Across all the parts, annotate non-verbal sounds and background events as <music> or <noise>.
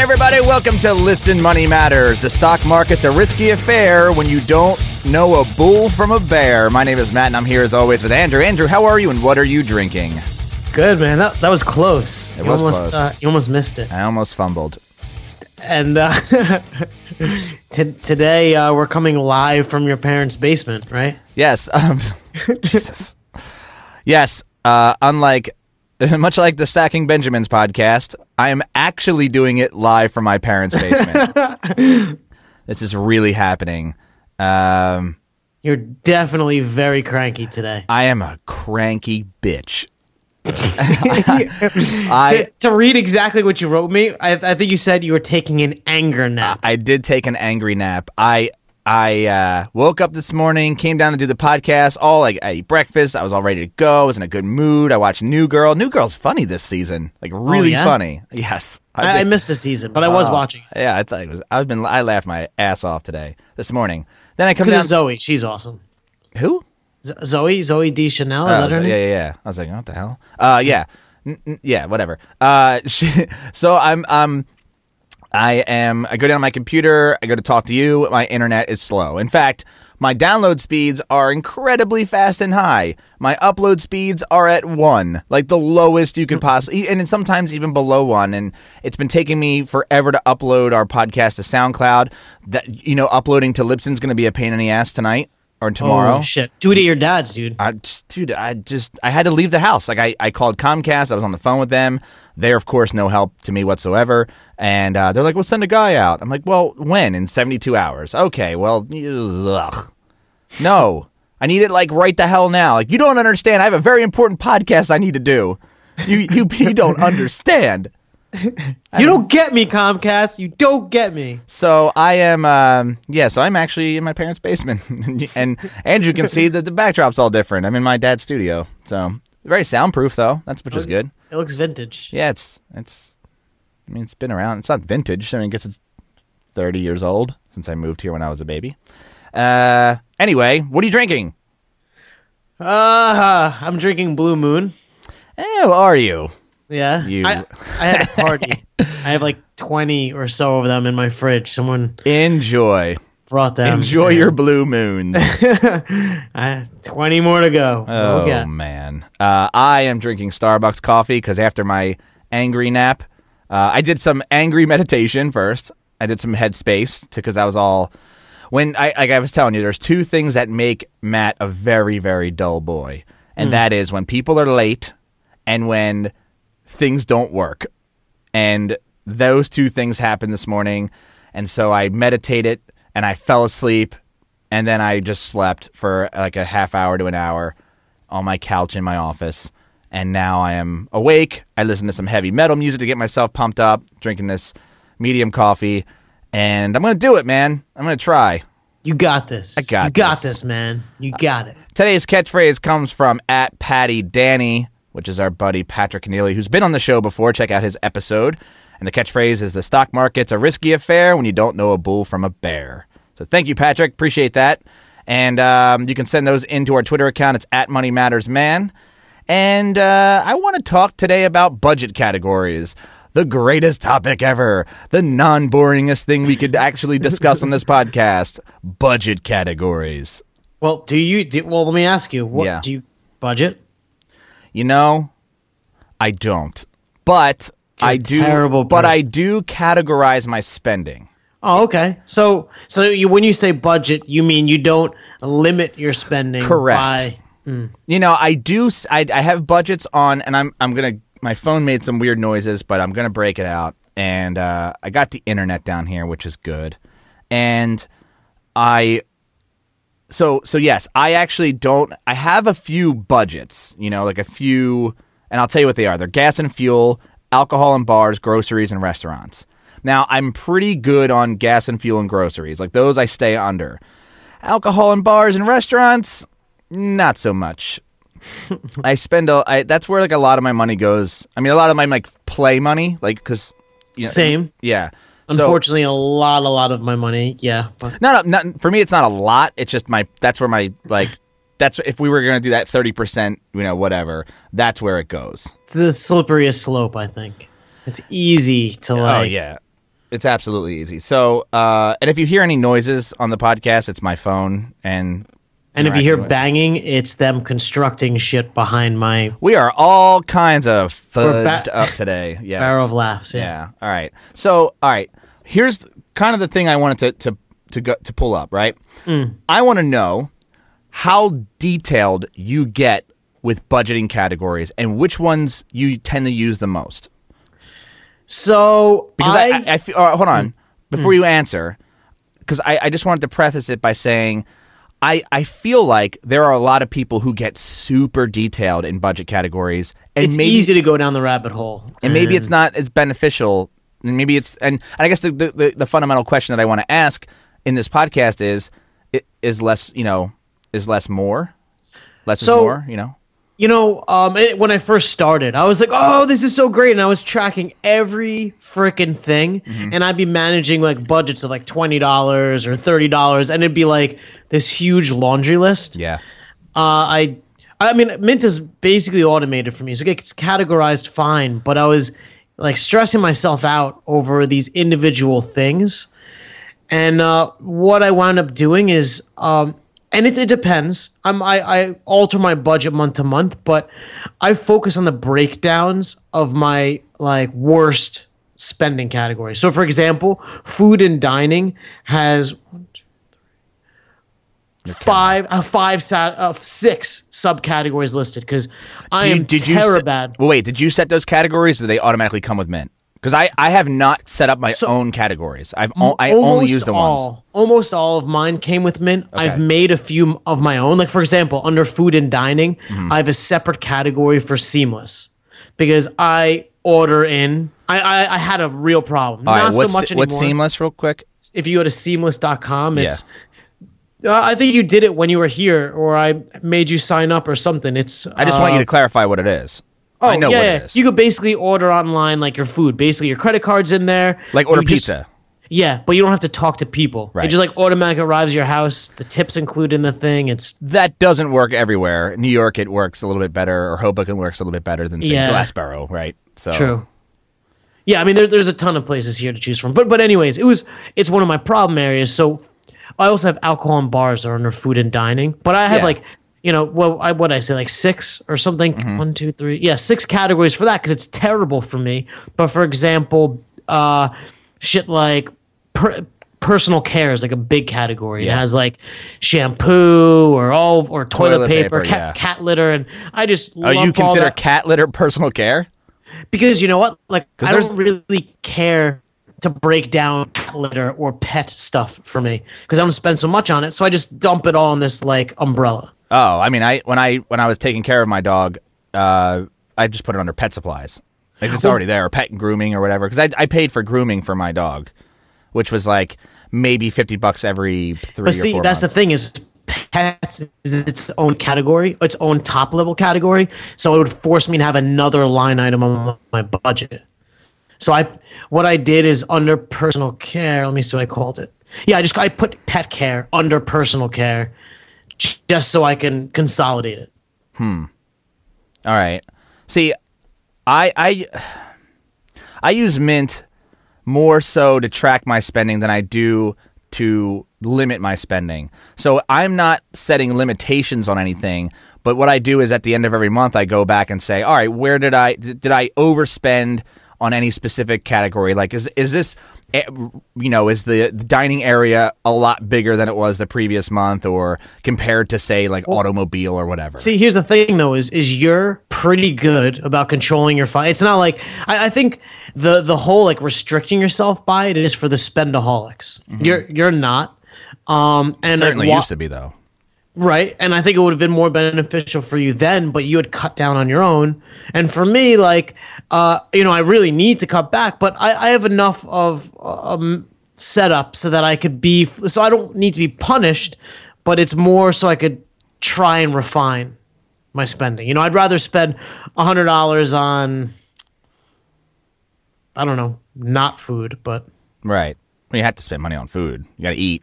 everybody. Welcome to Listen Money Matters. The stock market's a risky affair when you don't know a bull from a bear. My name is Matt, and I'm here as always with Andrew. Andrew, how are you, and what are you drinking? Good man, that, that was close. It you was almost close. Uh, you almost missed it. I almost fumbled. And uh, <laughs> t- today uh, we're coming live from your parents' basement, right? Yes. Um, <laughs> Jesus. Yes. Uh, unlike, <laughs> much like the Stacking Benjamins podcast, I am actually doing it live from my parents' basement. <laughs> this is really happening. Um, You're definitely very cranky today. I am a cranky bitch. <laughs> I to, to read exactly what you wrote me, I, I think you said you were taking an anger nap. I did take an angry nap. I I uh, woke up this morning, came down to do the podcast. All like I ate breakfast. I was all ready to go. I was in a good mood. I watched New Girl. New Girl's funny this season. Like really yeah? funny. Yes. I, I missed the season, but I was Oh, watching Yeah, I thought it was. I've been. I laughed my ass off today. This morning. Then I come down. Zooey. She's awesome. Who? Z- Zooey, Zoe D Chanel, is Oh, that her so- name? yeah, yeah, yeah. I was like, what the hell? Uh, yeah, N- n- yeah, whatever. Uh, <laughs> she, so I'm, um, I am. I go down to my computer. I go to talk to you. My internet is slow. In fact, my download speeds are incredibly fast and high. My upload speeds are at one, like the lowest you could possibly, and sometimes even below one. And it's been taking me forever to upload our podcast to SoundCloud. That you know, uploading to Libsyn's going to be a pain in the ass tonight or tomorrow. Oh shit! Do it at your dad's, dude. I, dude, I just I had to leave the house. Like I, I called Comcast. I was on the phone with them. They're of course no help to me whatsoever. And uh, they're like, "We'll send a guy out." I'm like, "Well, when? In 72 hours?" Okay. Well, ugh. no, I need it like right the hell now. Like you don't understand. I have a very important podcast I need to do. You you <laughs> you don't understand. <laughs> You don't get me, Comcast. You don't get me. So I am, um, yeah. So I'm actually in my parents' basement, <laughs> and Andrew can see that the backdrop's all different. I'm in my dad's studio, so very soundproof though. That's which is good. It looks vintage. Yeah, it's it's. I mean, it's been around. It's not vintage. I mean, I guess it's 30 years old since I moved here when I was a baby. Uh, anyway, what are you drinking? Uh, I'm drinking Blue Moon. Oh, are you? Yeah. You- I, I had a party. <laughs> I have like 20 or so of them in my fridge. Someone Enjoy, brought them. enjoy your blue moons. <laughs> I, 20 more to go. Oh okay. man, uh, I am drinking Starbucks coffee because after my angry nap, uh, I did some angry meditation first. I did some headspace because I was all when I like I was telling you, there's two things that make Matt a very very dull boy, and that is when people are late and when things don't work, and those two things happened this morning, and so I meditated and I fell asleep, and then I just slept for like a half hour to an hour on my couch in my office. And now I am awake. I listen to some heavy metal music to get myself pumped up, drinking this medium coffee. And I'm going to do it, man. I'm going to try. You got this. I got You got this. this, man. You got it. Today's catchphrase comes from at Patty Danny, which is our buddy Patrick Keneally, who's been on the show before. Check out his episode. And the catchphrase is the stock market's a risky affair when you don't know a bull from a bear. So thank you, Patrick. Appreciate that. And um, you can send those into our Twitter account. It's at Money Matters Man. And uh, I want to talk today about budget categories. The greatest topic ever. The non boringest thing we could actually discuss on this <laughs> podcast budget categories. Well, do you? Do, well, let me ask you. What Yeah. do you budget? You know, I don't. But I do terrible but I do categorize my spending. Oh, okay. So, so you, when you say budget, you mean you don't limit your spending. Correct. By, You know, I do I, I have budgets on and I'm I'm going to my phone made some weird noises, but I'm going to break it out and uh, I got the internet down here, which is good. And I so so yes, I actually don't I have a few budgets, you know, like a few and I'll tell you what they are. They're gas and fuel, alcohol and bars, groceries and restaurants. Now, I'm pretty good on gas and fuel and groceries. Like those I stay under. Alcohol and bars and restaurants, not so much. <laughs> I spend a I, that's where like a lot of my money goes. I mean, a lot of my like play money, like cuz you know, Same. Yeah. So- Unfortunately, a lot, a lot of my money. Yeah. But not, not for me. It's not a lot. It's just my. That's where my like. That's if we were gonna do that thirty percent. You know, whatever. That's where it goes. it's the slipperiest slope, I think. It's easy to like. oh yeah. It's absolutely easy. So, uh, and if you hear any noises on the podcast, it's my phone. And And if you hear banging, it's them constructing shit behind my we are all kinds of We're ba- fudged up today. <laughs> Yes. barrel of laughs. Yeah. Yeah. All right. So, all right. Here's kind of the thing I wanted to to to go, to pull up. Right. Mm. I want to know how detailed you get with budgeting categories and which ones you tend to use the most. So Because I, I, I, I feel. uh, hold on. Mm. Before you answer, because I, I just wanted to preface it by saying. I, I feel like there are a lot of people who get super detailed in budget categories, and it's maybe easy to go down the rabbit hole. and maybe it's not as beneficial. And maybe it's and, and I guess the, the the the fundamental question that I want to ask in this podcast is is less you know is less more, less is more. You know, You know, um, it, when I first started, I was like, "Oh, this is so great," and I was tracking every freaking thing, Mm-hmm. and I'd be managing like budgets of like twenty dollars or thirty dollars, and it'd be like this huge laundry list. yeah, Uh, I, I mean, Mint is basically automated for me, so it gets categorized fine. But I was like stressing myself out over these individual things, and uh, what I wound up doing is, um, and it, it depends. I'm I, I alter my budget month to month, but I focus on the breakdowns of my like worst spending categories. So, for example, food and dining has five uh, five sat uh, six subcategories listed because I you- am did you set- bad. Well, wait, did you set those categories? Or do they automatically come with Mint? Because I, I have not set up my own categories. I've o- I only used the all, ones. Almost all of mine came with Mint. I've made a few of my own. Like for example, under food and dining, Mm-hmm. I have a separate category for Seamless because I order in. I I, I had a real problem. All right, Not what's so much anymore. what's seamless, real quick? if you go to seamless.com, it's. Uh, I think you did it when you were here, or I made you sign up or something. It's. I just want you to clarify what it is. Oh, I know oh, yeah, yeah. You could basically order online like your food. Basically, your credit card's in there. like order You just- pizza. Yeah, but you don't have to talk to people. Right. It just like automatically arrives at your house. The tips included in the thing. It's That doesn't work everywhere. New York, it works a little bit better, or Hoboken works a little bit better than say Yeah. Glassboro, right? So true. Yeah, I mean there, there's a ton of places here to choose from. But but anyways, it was it's one of my problem areas. So I also have alcohol and bars that are under food and dining. But I have Yeah. like you know what I what I say like six or something. Mm-hmm. One, two, three. Yeah, six categories for that because it's terrible for me. But for example, uh, shit like per, personal care is like a big category. It has like shampoo or all or toilet, Toilet paper, paper, cat, yeah. cat litter, and I just Oh, you consider cat litter personal care? because you know what? Like I don't really care to break down cat litter or pet stuff for me because I don't spend so much on it. So I just dump it all in this like umbrella. Oh, I mean, I when I when I was taking care of my dog, uh, I just put it under pet supplies. Like it's already there, or pet grooming or whatever. Because I I paid for grooming for my dog, which was like maybe fifty bucks every three But or see, that's the thing is pets is its own category, its own top level category. So it would force me to have another line item on my budget. So I, what I did is under personal care. Let me see what I called it. Yeah, I just I put pet care under personal care, just so I can consolidate it. Hmm. All right. See, I I I use Mint more so to track my spending than I do to limit my spending. So I'm not setting limitations on anything, but what I do is at the end of every month I go back and say, "All right, where did I did I overspend on any specific category? Like is is this you know, is the, the dining area a lot bigger than it was the previous month or compared to say like automobile or whatever?" See, here's the thing though: is is you're pretty good about controlling your fun. It's not like I, I think the the whole like restricting yourself by it is for the spendaholics. You're you're not. Um, and like, Certainly wa- used to be though. Right. And I think it would have been more beneficial for you then, but you had cut down on your own. And for me, like, uh, you know, I really need to cut back, but I, I have enough of um, setup so that I could be, so I don't need to be punished, but it's more so I could try and refine my spending. You know, I'd rather spend $100 on, I don't know, not food, but Right. Well, you have to spend money on food. You got to eat,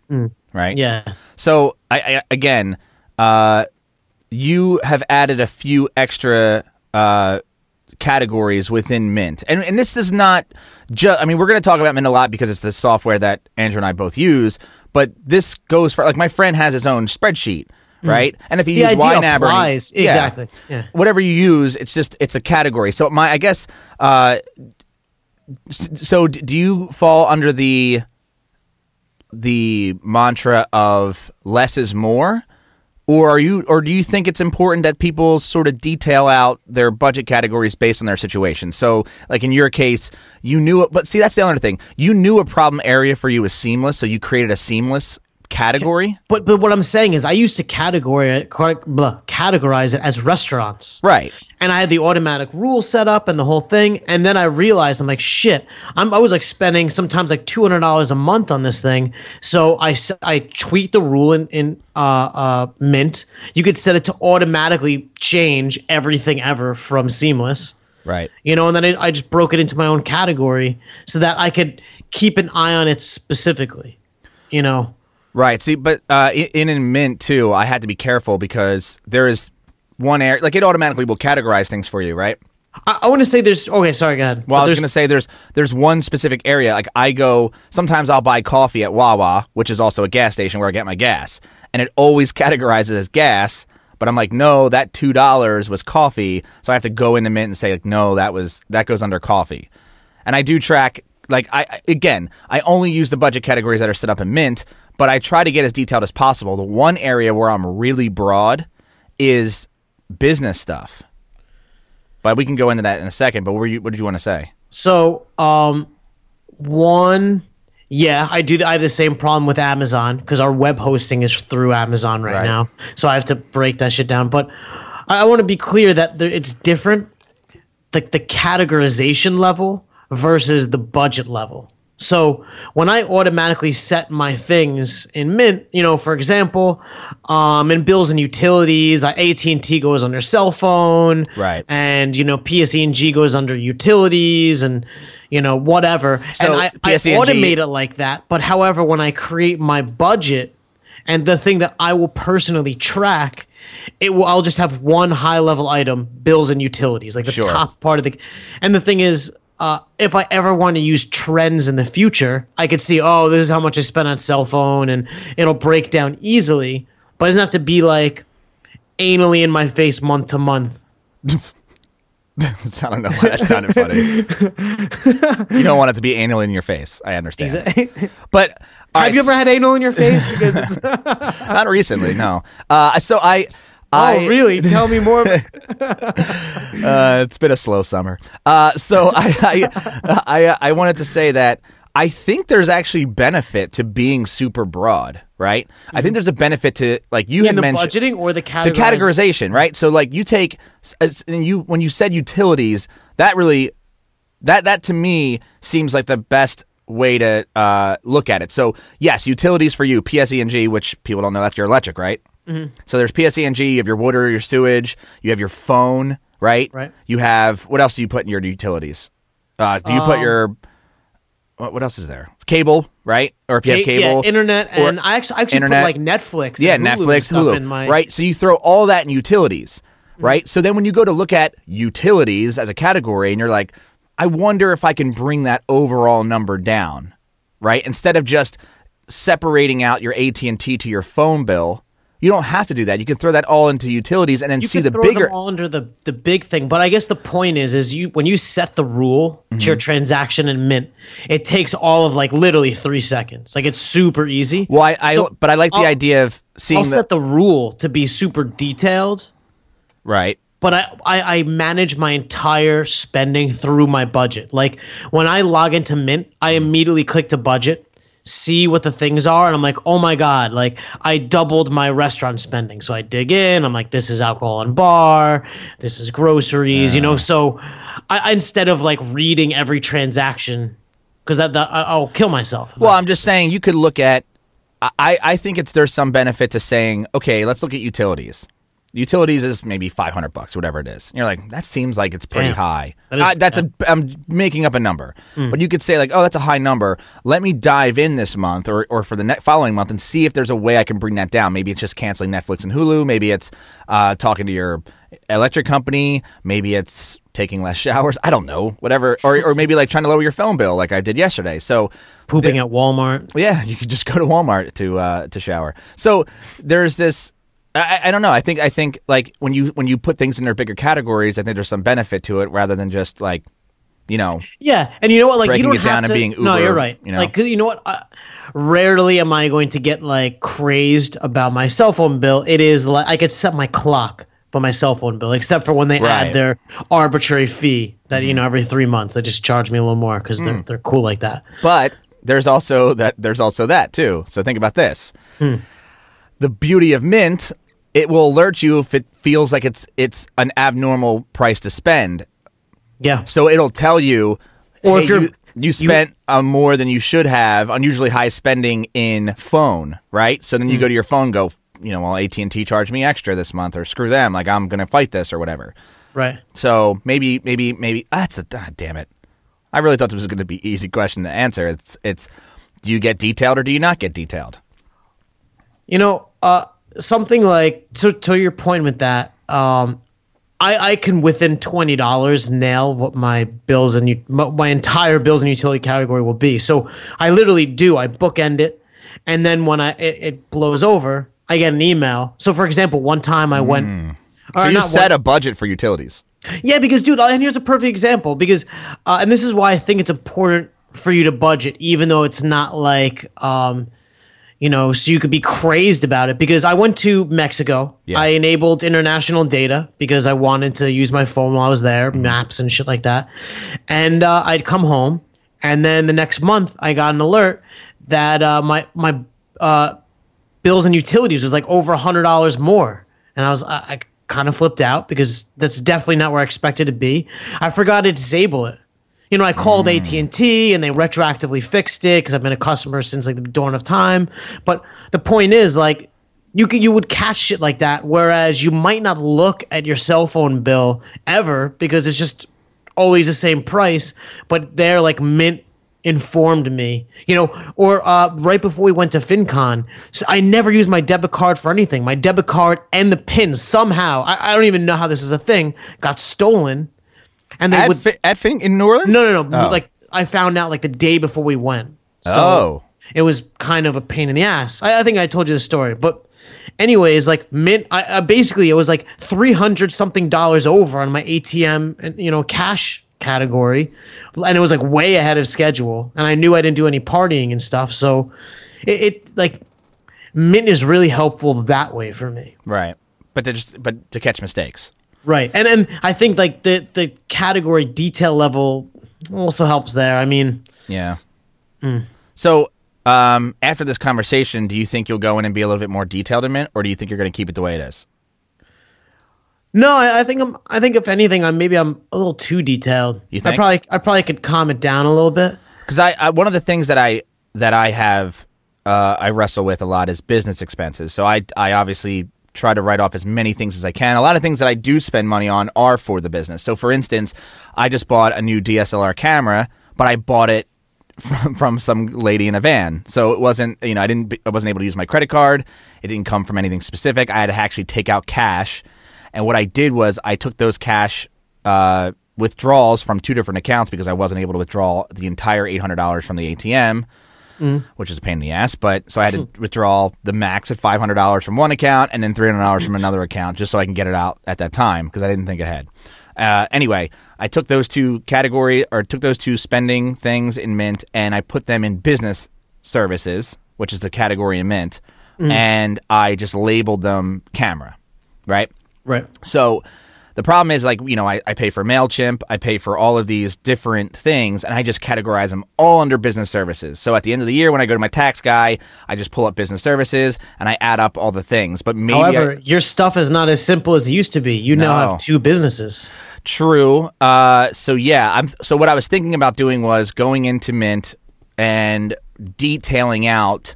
right? Mm. yeah. So, I, I again, uh, you have added a few extra uh, categories within Mint, and and this does not just. I mean, we're going to talk about Mint a lot because it's the software that Andrew and I both use. But this goes for like my friend has his own spreadsheet, right? And if you Mm. The use YNAB or applies. yeah, Exactly. Yeah. whatever you use, it's just it's a category. So my I guess. Uh, so do you fall under the the mantra of less is more? Or are you or do you think it's important that people sort of detail out their budget categories based on their situation? So like in your case, you knew it but see that's the other thing. You knew a problem area for you was seamless, so you created a seamless category. But but what I'm saying is, I used to category blah, categorize it as restaurants. Right. and I had the automatic rule set up and the whole thing. And then I realized I'm like, shit, I'm, I was like spending sometimes like two hundred dollars a month on this thing. So I I tweet the rule in in uh, uh, Mint. You could set it to automatically change everything ever from Seamless. Right. You know, and then I, I just broke it into my own category so that I could keep an eye on it specifically. You know, Right. See, but uh, in, in in Mint too, I had to be careful because there is one area like it automatically will categorize things for you, right? I, I want to say there's okay. Sorry, go ahead. Well, I was going to say there's there's one specific area. Like I go sometimes I'll buy coffee at Wawa, which is also a gas station where I get my gas, and it always <laughs> categorizes as gas. But I'm like, no, that two dollars was coffee, so I have to go into Mint and say like, no, that was that goes under coffee, and I do track. Like I- again, I only use the budget categories that are set up in Mint, but I try to get as detailed as possible. The one area where I'm really broad is business stuff. But we can go into that in a second. But what, you, what did you want to say? So, um, one, yeah, I do. I have the same problem with Amazon because our web hosting is through Amazon right, Right. now. So I have to break that shit down. But I, I want to be clear that there, it's different, like the categorization level versus the budget level. So when I automatically set my things in Mint, you know, for example, um, in bills and utilities, AT and T goes under cell phone, Right. and you know PSE&G goes under utilities and you know whatever. So and I, I automate it like that. But however, when I create my budget and the thing that I will personally track, it will I'll just have one high level item, bills and utilities, like the Sure. top part of the. And the thing is. Uh, if I ever want to use trends in the future, I could see, oh, this is how much I spent on cell phone, and it'll break down easily. But it doesn't have to be like anally in my face month to month. <laughs> I don't know why that sounded funny. you don't want it to be anal in your face. I understand. <laughs> But Have right, you ever had anal in your face? Because it's, <laughs> Not recently, no. Uh, so I. I, oh, really? <laughs> Tell me more. <laughs> Uh, it's been a slow summer. Uh, so <laughs> I, I, I, I wanted to say that I think there's actually benefit to being super broad, right? I think there's a benefit to like you in had the mentioned budgeting or the the categorization? categorization, right? So like you take as, and you when you said utilities, that really that that to me seems like the best way to uh, look at it. So yes, utilities for you, PSE&G, which people don't know that's your electric, right? Mm-hmm. So there's PSE&G, you have your water, your sewage, you have your phone, right? Right. You have what else do you put in your utilities? Uh, do you put Um, your what, what else is there? Cable, right? Or if you have cable, yeah, internet, and I actually, I actually internet. put like Netflix, yeah, and Hulu and Netflix, stuff Hulu, in my right? So you throw all that in utilities, right? So then when you go to look at utilities as a category, and you're like, I wonder if I can bring that overall number down, right? Instead of just separating out your AT and T to your phone bill, you don't have to do that. You can throw that all into utilities and then You see can the throw bigger. all under the the big thing. But I guess the point is, is you when you set the rule to your Mm-hmm. transaction in Mint, it takes all of like literally three seconds. Like it's super easy. well, I, I So but I like the I'll- idea of seeing I'll the set the rule to be super detailed. right. but I, I I manage my entire spending through my budget. Like when I log into Mint, I immediately click to budget, see what the things are, and I'm like, oh my god, like I doubled my restaurant spending. So I dig in. I'm like, this is alcohol and bar, this is groceries, you know. So I, instead of like reading every transaction, because that, that I- I'll kill myself. Well, I'm just saying you could look at. I I think it's there's some benefit to saying okay, let's look at utilities. Utilities is maybe five hundred bucks, whatever it is. You're like that seems like it's pretty Damn. high. That is- I, that's a I'm making up a number, but you could say like oh that's a high number. Let me dive in this month or or for the ne- following month and see if there's a way I can bring that down. Maybe it's just canceling Netflix and Hulu. Maybe it's uh, talking to your electric company. Maybe it's taking less showers. I don't know, whatever, or or maybe like trying to lower your phone bill, like I did yesterday. So Pooping at Walmart. yeah, you could just go to Walmart to uh, to shower. So there's this. I, I don't know. I think I think like when you when you put things in their bigger categories, I think there's some benefit to it rather than just like, you know, Yeah, and you know what? Like Breaking you don't it down and to. being no, you're right. you know? Like you know what? Uh, rarely am I going to get like crazed about my cell phone bill. It is like I could set my clock for my cell phone bill, except for when they Right. Mm-hmm. add their arbitrary fee that you know every three months they just charge me a little more because Mm. they're they're cool like that. But there's also that there's also that too. So think about this. The beauty of Mint, it will alert you if it feels like it's it's an abnormal price to spend. Yeah, So it'll tell you Or hey, if you're- you, you spent uh, more than you should have, unusually high spending in phone, right? So then you go to your phone, go, you know, well, AT and T charged me extra this month, or screw them, like I'm gonna fight this or whatever. right. So maybe, maybe, maybe that's a ah, damn it. I really thought this was going to be easy question to answer. It's it's do you get detailed or do you not get detailed? You know, uh, something like to to your point with that. Um, I, I can within twenty dollars nail what my bills and my, my entire bills and utility category will be. So I literally do. I bookend it, and then when I it, it blows over, I get an email. So for example, one time I went. Hmm. So you set one- a budget for utilities. yeah, because dude, and here's a perfect example. Because, uh, and this is why I think it's important for you to budget, even though it's not like, um, you know, so you could be crazed about it. Because I went to Mexico, Yeah. I enabled international data because I wanted to use my phone while I was there, maps and shit like that. And uh, I'd come home, and then the next month I got an alert that uh, my my uh, bills and utilities was like over a hundred dollars more, and I was I, I kind of flipped out because that's definitely not where I expected to be. I forgot to disable it. You know, I called AT and T and they retroactively fixed it because I've been a customer since like the dawn of time. But the point is, like, you could you would catch shit like that, whereas you might not look at your cell phone bill ever because it's just always the same price. But they're like mint informed me, you know, or uh, right before we went to FinCon, so I never used my debit card for anything. My debit card and the PIN somehow, I, I don't even know how this is a thing, got stolen. And they At, would, fi- at in New Orleans? no, no, no, Oh. like I found out like the day before we went. So Oh. it was kind of a pain in the ass. I, I think I told you the story, but anyways, like mint, I, I basically it was like three hundred something dollars over on my ATM and you know cash category, and it was like way ahead of schedule. And I knew I didn't do any partying and stuff, so it, it like mint is really helpful that way for me. Right. But to just but to catch mistakes. Right, and then I think like the the category detail level also helps there. I mean. Yeah. So um, after this conversation, do you think you'll go in and be a little bit more detailed in Mint, or do you think you're going to keep it the way it is? No, I, I think I'm. I think if anything, I'm maybe I'm a little too detailed. You I think? probably I probably could calm it down a little bit. because I, I one of the things that I that I have uh, I wrestle with a lot is business expenses. So I I obviously try to write off as many things as I can. A lot of things that I do spend money on are for the business. So for instance, I just bought a new DSLR camera, but I bought it <laughs> from, from some lady in a van. So it wasn't you know I didn't I wasn't able to use my credit card. It didn't come from anything specific. I had to actually take out cash. And what I did was I took those cash uh, withdrawals from two different accounts because I wasn't able to withdraw the entire eight hundred dollars from the ATM, Mm. which is a pain in the ass. But so I had to hmm. withdraw the max of five hundred dollars from one account and then three hundred dollars from another account just so I can get it out at that time because I didn't think ahead. Uh, anyway, I took those two category or took those two spending things in Mint and I put them in business services, which is the category in Mint, mm. and I just labeled them camera, right? Right. So the problem is like, you know, I, I pay for MailChimp, I pay for all of these different things, and I just categorize them all under business services. So at the end of the year when I go to my tax guy, I just pull up business services and I add up all the things. But maybe However, I, your stuff is not as simple as it used to be. You now have two businesses. True. Uh, so yeah, I'm. So what I was thinking about doing was going into Mint and detailing out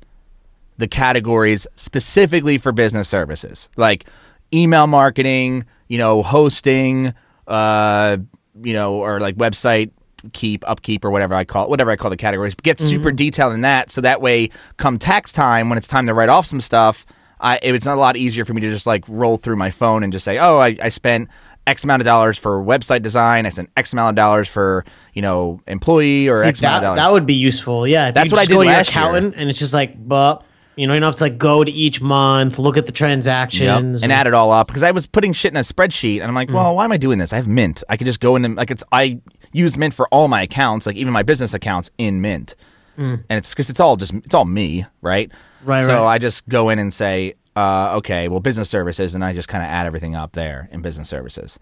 the categories specifically for business services, like email marketing, you know, hosting, uh, you know, or like website keep, upkeep, or whatever I call it, whatever I call the categories. Get super detailed in that, so that way, come tax time, when it's time to write off some stuff, I, it's not a lot easier for me to just like roll through my phone and just say, oh, I, I spent X amount of dollars for website design. I spent X amount of dollars for you know employee or See, X amount that, of dollars. that would be useful. Yeah, That's what I did go to your last year. and it's just like, but you know, you don't have to like go to each month, look at the Yep. transactions, and add it all up because I was putting shit in a spreadsheet and I'm Mm. like, well, why am I doing this? I have Mint. I could just go in and like it's I use Mint for all my accounts, like even my business accounts in Mint, and it's because it's all just it's all me, right? Mm. Right, So right. I just go in and say, uh, okay, well, business services, and I just kind of add everything up there in business services.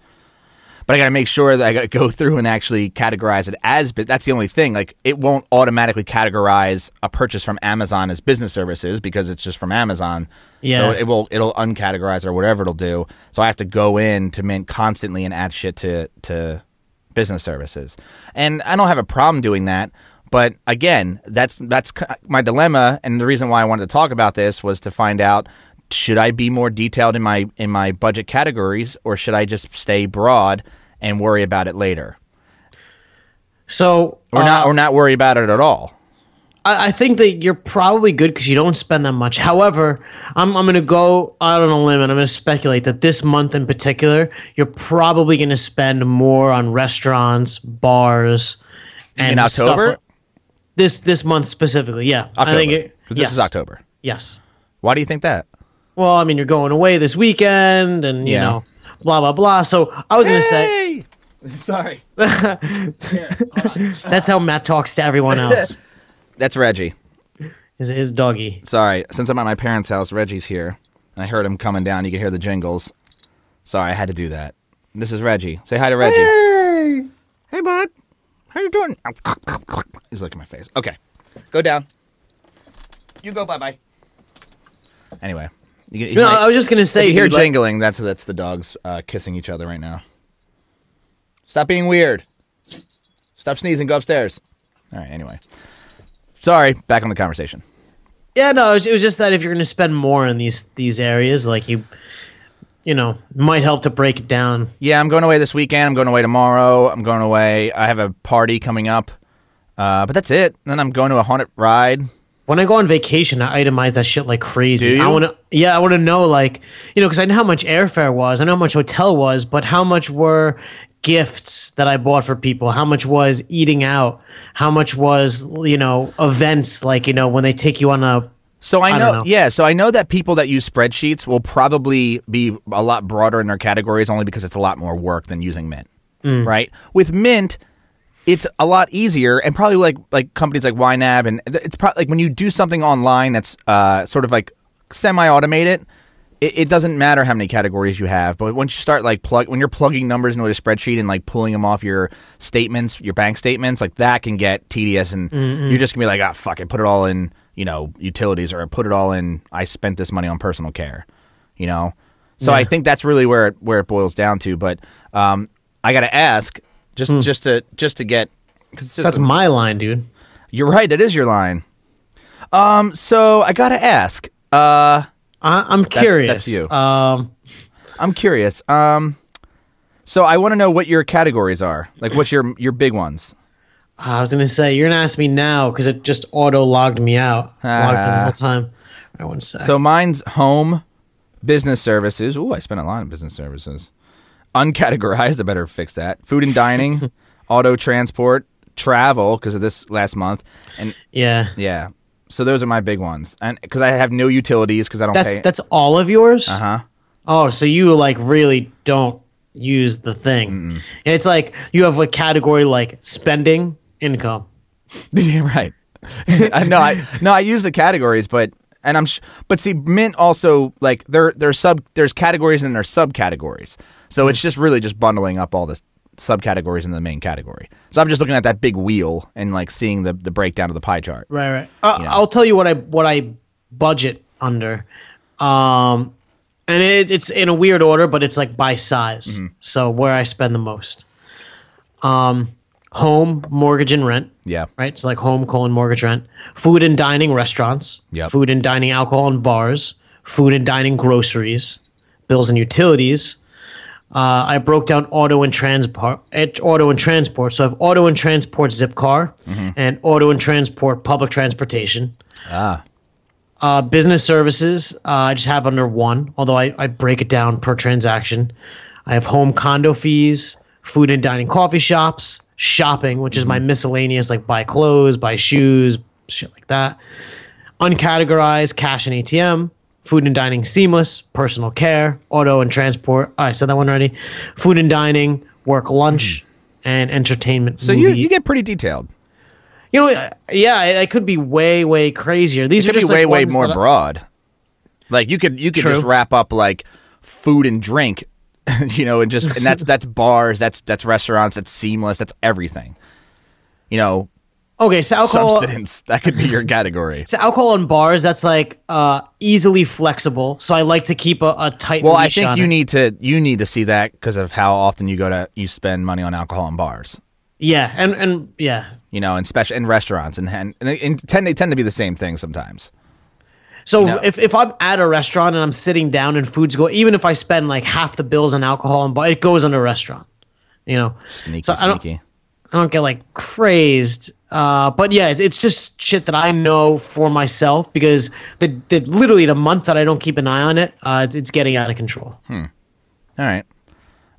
But I got to make sure that I got to go through and actually categorize it as. But that's the only thing. Like, it won't automatically categorize a purchase from Amazon as business services because it's just from Amazon. Yeah. So it will it'll uncategorize or whatever it'll do. So I have to go in to Mint constantly and add shit to to business services. And I don't have a problem doing that. But again, that's that's my dilemma, and the reason why I wanted to talk about this was to find out should I be more detailed in my in my budget categories, or should I just stay broad and worry about it later, so or uh, not, or not worry about it at all? I, I think that you're probably good because you don't spend that much. However, I'm I'm gonna go out on a limb and I'm gonna speculate that this month in particular, you're probably gonna spend more on restaurants, bars, and In October? like- this this month specifically, yeah. October, I think it, because this yes, is October. Yes. Why do you think that? Well, I mean, you're going away this weekend, and you Yeah. know, blah blah blah. So I was gonna say Hey, <laughs> sorry, <laughs> that's how Matt talks to everyone <laughs> else. that's Reggie. His his doggy. Sorry, since I'm at my parents' house, Reggie's here. And I heard him coming down. You can hear the jingles. Sorry, I had to do that. This is Reggie. Say hi to Reggie. Hey, hey, bud. How you doing? He's looking at my face. Okay, go down. You go. Bye bye. Anyway, you, No, might- I was just gonna say, you hear like- jingling. That's that's the dogs uh, kissing each other right now. Stop being weird. Stop sneezing. Go upstairs. All right. Anyway, sorry. Back on the conversation. Yeah, no, it was, it was just that if you're going to spend more in these these areas, like you, you know, might help to break it down. Yeah, I'm going away this weekend. I'm going away tomorrow. I'm going away. I have a party coming up. Uh, but that's it. Then I'm going to a haunted ride. When I go on vacation, I itemize that shit like crazy. I want to, yeah, I want to know, like, you know, because I know how much airfare was, I know how much hotel was, but how much were gifts that I bought for people? How much was eating out? How much was, you know, events like, you know, when they take you on a So I know, know. yeah. So I know that people that use spreadsheets will probably be a lot broader in their categories, only because it's a lot more work than using Mint, Mm. right? With Mint, it's a lot easier, and probably like like companies like YNAB, and it's probably like when you do something online that's uh, sort of like semi-automated. It, it doesn't matter how many categories you have, but once you start like plug when you're plugging numbers into a spreadsheet and like pulling them off your statements, your bank statements, like that can get tedious, and you're just gonna be like, ah, fuck it, put it all in, you know, utilities, or put it all in. I spent this money on personal care, you know. So I think that's really where it, where it boils down to. But um, I got to ask, just just to just to get, because That's my line, dude. you're right. That is your line. Um, so I got to ask. Uh, I, I'm curious. that's you. Um, I'm curious. Um, so I want to know what your categories are. Like, what's your your big ones? I was gonna say you're gonna ask me now because it just auto logged me out. It's logged in the Ah. whole time. I one sec. So mine's home, business services. Ooh, I spent a lot on business services. Uncategorized. I better fix that. Food and dining, <laughs> auto transport, travel because of this last month, and yeah, yeah. So those are my big ones, and because I have no utilities because I don't that's pay. that's all of yours. uh huh. Oh, so you like really don't use the thing. It's like you have a category like spending, income. <laughs> Yeah, right. <laughs> No, I no, I use the categories, but and I'm sh- but see, Mint also like there there's sub there's categories and there's subcategories, so it's just really just bundling up all the subcategories in the main category. So I'm just looking at that big wheel and like seeing the the breakdown of the pie chart. Right, right. Uh, I'll tell you what I what I budget under, um, and it, it's in a weird order, but it's like by size. So where I spend the most, um, home, mortgage, and rent. Yeah, right? It's like home, colon, mortgage, rent, food and dining, restaurants, Yeah, food and dining, alcohol and bars, food and dining, groceries, bills and utilities. Uh, I broke down auto and transport, auto and transport. So I have auto and transport Zipcar, and auto and transport public transportation. ah, Uh, business services, uh, I just have under one, although I, I break it down per transaction. I have home condo fees, food and dining coffee shops, shopping, which is my miscellaneous, like buy clothes, buy shoes, shit like that. Uncategorized cash and ATM, food and dining seamless, personal care, auto and transport. Oh, I said that one already. Food and dining, work lunch, and entertainment. So you, you get pretty detailed. You know, uh, yeah, I, I could be way, way crazier. These It are could be just way, like way more I- broad. Like you could you could True. just wrap up like food and drink, <laughs> you know, and just and that's <laughs> that's bars, that's that's restaurants, that's seamless, that's everything. You know, Okay, so alcohol, substance. That could be your category. so alcohol and bars, that's like uh, easily flexible. So I like to keep a, a tight. Well, I think on you it. need to you need to see that because of how often you go to you spend money on alcohol and bars. Yeah, and and yeah. You know, and special in restaurants and and, and tend they tend to be the same thing sometimes. So know- if, if I'm at a restaurant and I'm sitting down and food's go, even if I spend like half the bills on alcohol and bar, it goes under restaurant. You know, Sneaky, so sneaky. I don't get like crazed. Uh, but yeah, it's, it's just shit that I know for myself because the, the literally the month that I don't keep an eye on it, uh, it's, it's getting out of control. All right.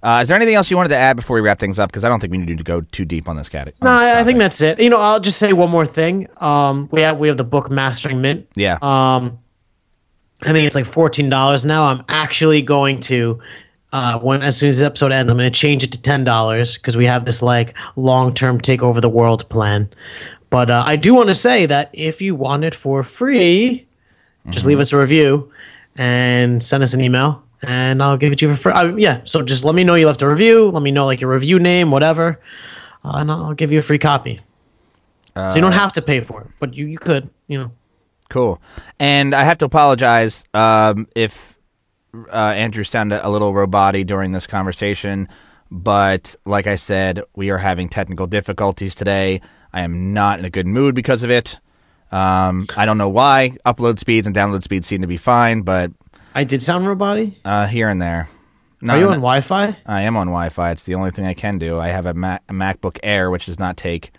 Uh, is there anything else you wanted to add before we wrap things up? Because I don't think we need to go too deep on this category. No, I, I think that's it. You know, I'll just say one more thing. Um, we have we have the book Mastering Mint. Yeah. Um, I think it's like fourteen dollars now. I'm actually going to, uh, when as soon as this episode ends, I'm going to change it to ten dollars because we have this like long term take over the world plan. But uh, I do want to say that if you want it for free, just leave us a review and send us an email, and I'll give it to you for free. Uh, yeah, so just let me know you left a review. Let me know like your review name, whatever, uh, and I'll give you a free copy. so you don't have to pay for it, but you you could, you know. Cool. And I have to apologize um, if uh, Andrew sounded a little roboty during this conversation, but like I said, we are having technical difficulties today. I am not in a good mood because of it. Um, I don't know why. Upload speeds and download speeds seem to be fine, but I did sound robot uh, here and there. Are you on Wi-Fi? I am on Wi-Fi. It's the only thing I can do. I have a, Mac- a MacBook Air, which does not take.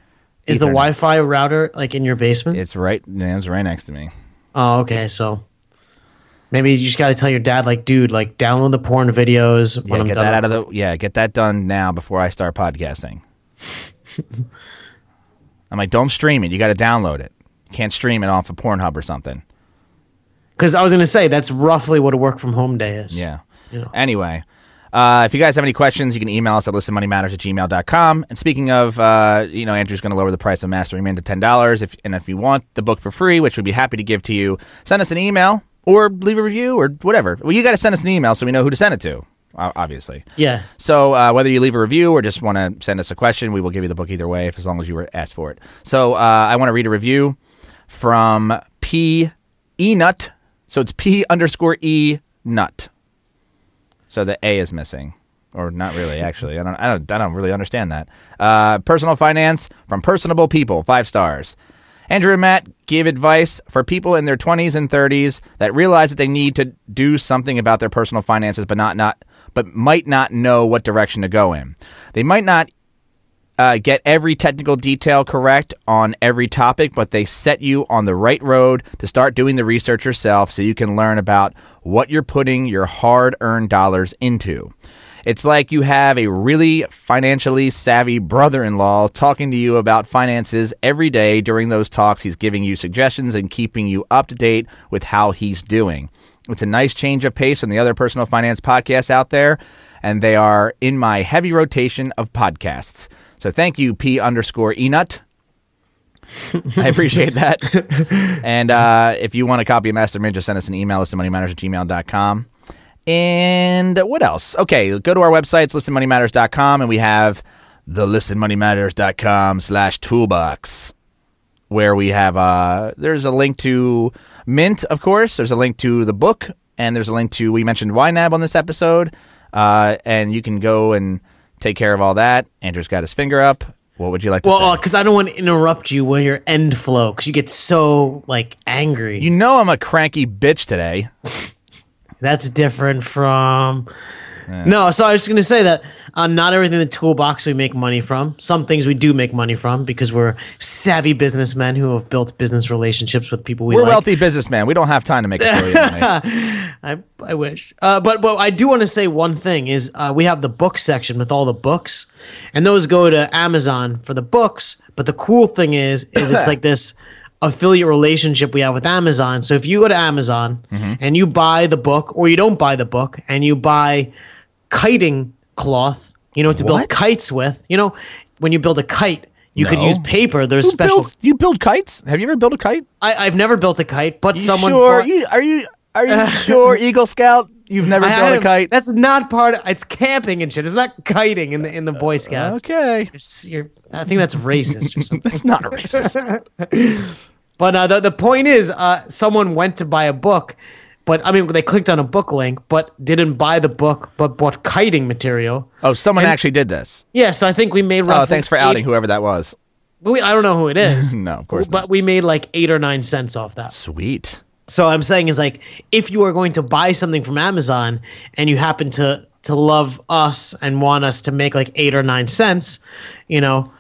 Is the Wi-Fi router like in your basement? It's right. It's right next to me. oh, okay. So maybe you just got to tell your dad, like, dude, like, download the porn videos when Yeah, I'm get done. that out of the. Yeah, get that done now before I start podcasting. <laughs> I'm like, don't stream it. You got to download it. You can't stream it off of Pornhub or something. Because I was gonna say that's roughly what a work from home day is. Yeah. You know. Anyway, uh, if you guys have any questions, you can email us at listenmoneymatters at gmail.com. And speaking of, uh, you know, Andrew's going to lower the price of Mastering Mint to $10. If, and if you want the book for free, which we'd be happy to give to you, send us an email or leave a review or whatever. Well, you got to send us an email so we know who to send it to, obviously. Yeah. So uh, whether you leave a review or just want to send us a question, we will give you the book either way, if as long as you were asked for it. So uh, I want to read a review from P E Nut. So it's P underscore E Nut. So the A is missing, or not really. <laughs> Actually, I don't. I don't. I don't really understand that. Uh, personal finance from personable people. Five stars. Andrew and Matt give advice for people in their 20s and 30s that realize that they need to do something about their personal finances, but not not but might not know what direction to go in. They might not uh, get every technical detail correct on every topic, but they set you on the right road to start doing the research yourself so you can learn about what you're putting your hard earned dollars into. It's like you have a really financially savvy brother in law talking to you about finances every day. During those talks, he's giving you suggestions and keeping you up to date with how he's doing. It's a nice change of pace from the other personal finance podcasts out there, and they are in my heavy rotation of podcasts. So thank you, P underscore Enut. I appreciate that. <laughs> and uh, if you want a copy of Master Mint, just send us an email, listenmoneymatters at gmail.com. And what else? Okay, go to our website, it's listenmoneymatters.com, and we have the listenmoneymatters.com slash toolbox where we have uh there's a link to mint of course. There's a link to the book and there's a link to we mentioned ynab on this episode uh and you can go and take care of all that. Andrew's got his finger up. What would you like to Well, because I don't want to interrupt you when you're end flow, because you get so like angry. you know i'm a cranky bitch today <laughs> That's different from. No, so I was going to say that uh, not everything in the toolbox we make money from. Some things we do make money from because we're savvy businessmen who have built business relationships with people we we're like. wealthy businessmen we don't have time to make a story money. <laughs> I, I wish. Uh, but but I do want to say one thing is uh, we have the book section with all the books, and those go to Amazon for the books. But the cool thing is is it's <laughs> like this affiliate relationship we have with Amazon. So if you go to Amazon Mm-hmm. and you buy the book, or you don't buy the book, and you buy kiting cloth, you know, to build kites with, you know, when you build a kite. You could use paper. There's Who special. builds- you build kites? Have you ever built a kite? I, I've never built a kite, but You someone. sure? bought- You, are you are you <laughs> sure, Eagle Scout? You've never I built a kite? That's not part. Of, it's camping and shit. It's not kiting in the in the Boy Scouts. okay. It's- you're- I think that's racist or something. <laughs> That's not racist. <laughs> But uh, the the point is, uh, someone went to buy a book, but I mean, they clicked on a book link, but didn't buy the book, but bought kiting material. Oh, someone And- actually did this. Yeah, so I think we made. Oh, thanks for eight- outing whoever that was. We, I don't know who it <laughs> is. No, of course But not. we made like eight or nine cents off that. Sweet. So I'm saying is like if you are going to buy something from Amazon and you happen to to love us and want us to make like eight or nine cents, you know,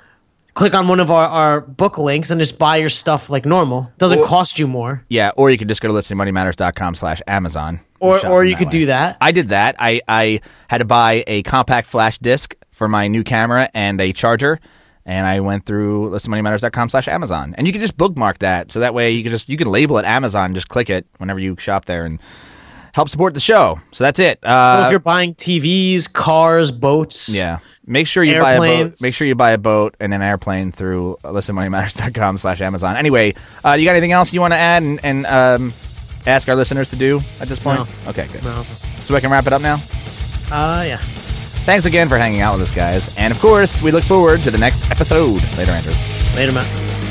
click on one of our, our book links and just buy your stuff like normal. Doesn't Or- cost you more. Yeah, or you could just go to listeningmoneymatters.com slash Amazon. Or or you could way. do that. I did that. I, I had to buy a compact flash disc for my new camera and a charger. And I went through listenmoneymatters.com slash Amazon. And you can just bookmark that. So that way you can just you can label it Amazon, just click it whenever you shop there and help support the show. So that's it. So Uh, if you're buying TVs, cars, boats, yeah. Make sure you buy a boat. Make sure you buy a boat and an airplane through listenmoneymatters.com slash Amazon. Anyway, uh, you got anything else you want to add and, and um, ask our listeners to do at this point? No. Okay, good. No. So I can wrap it up now? Uh yeah. Thanks again for hanging out with us, guys. And of course, we look forward to the next episode. Later, Andrew. Later, man.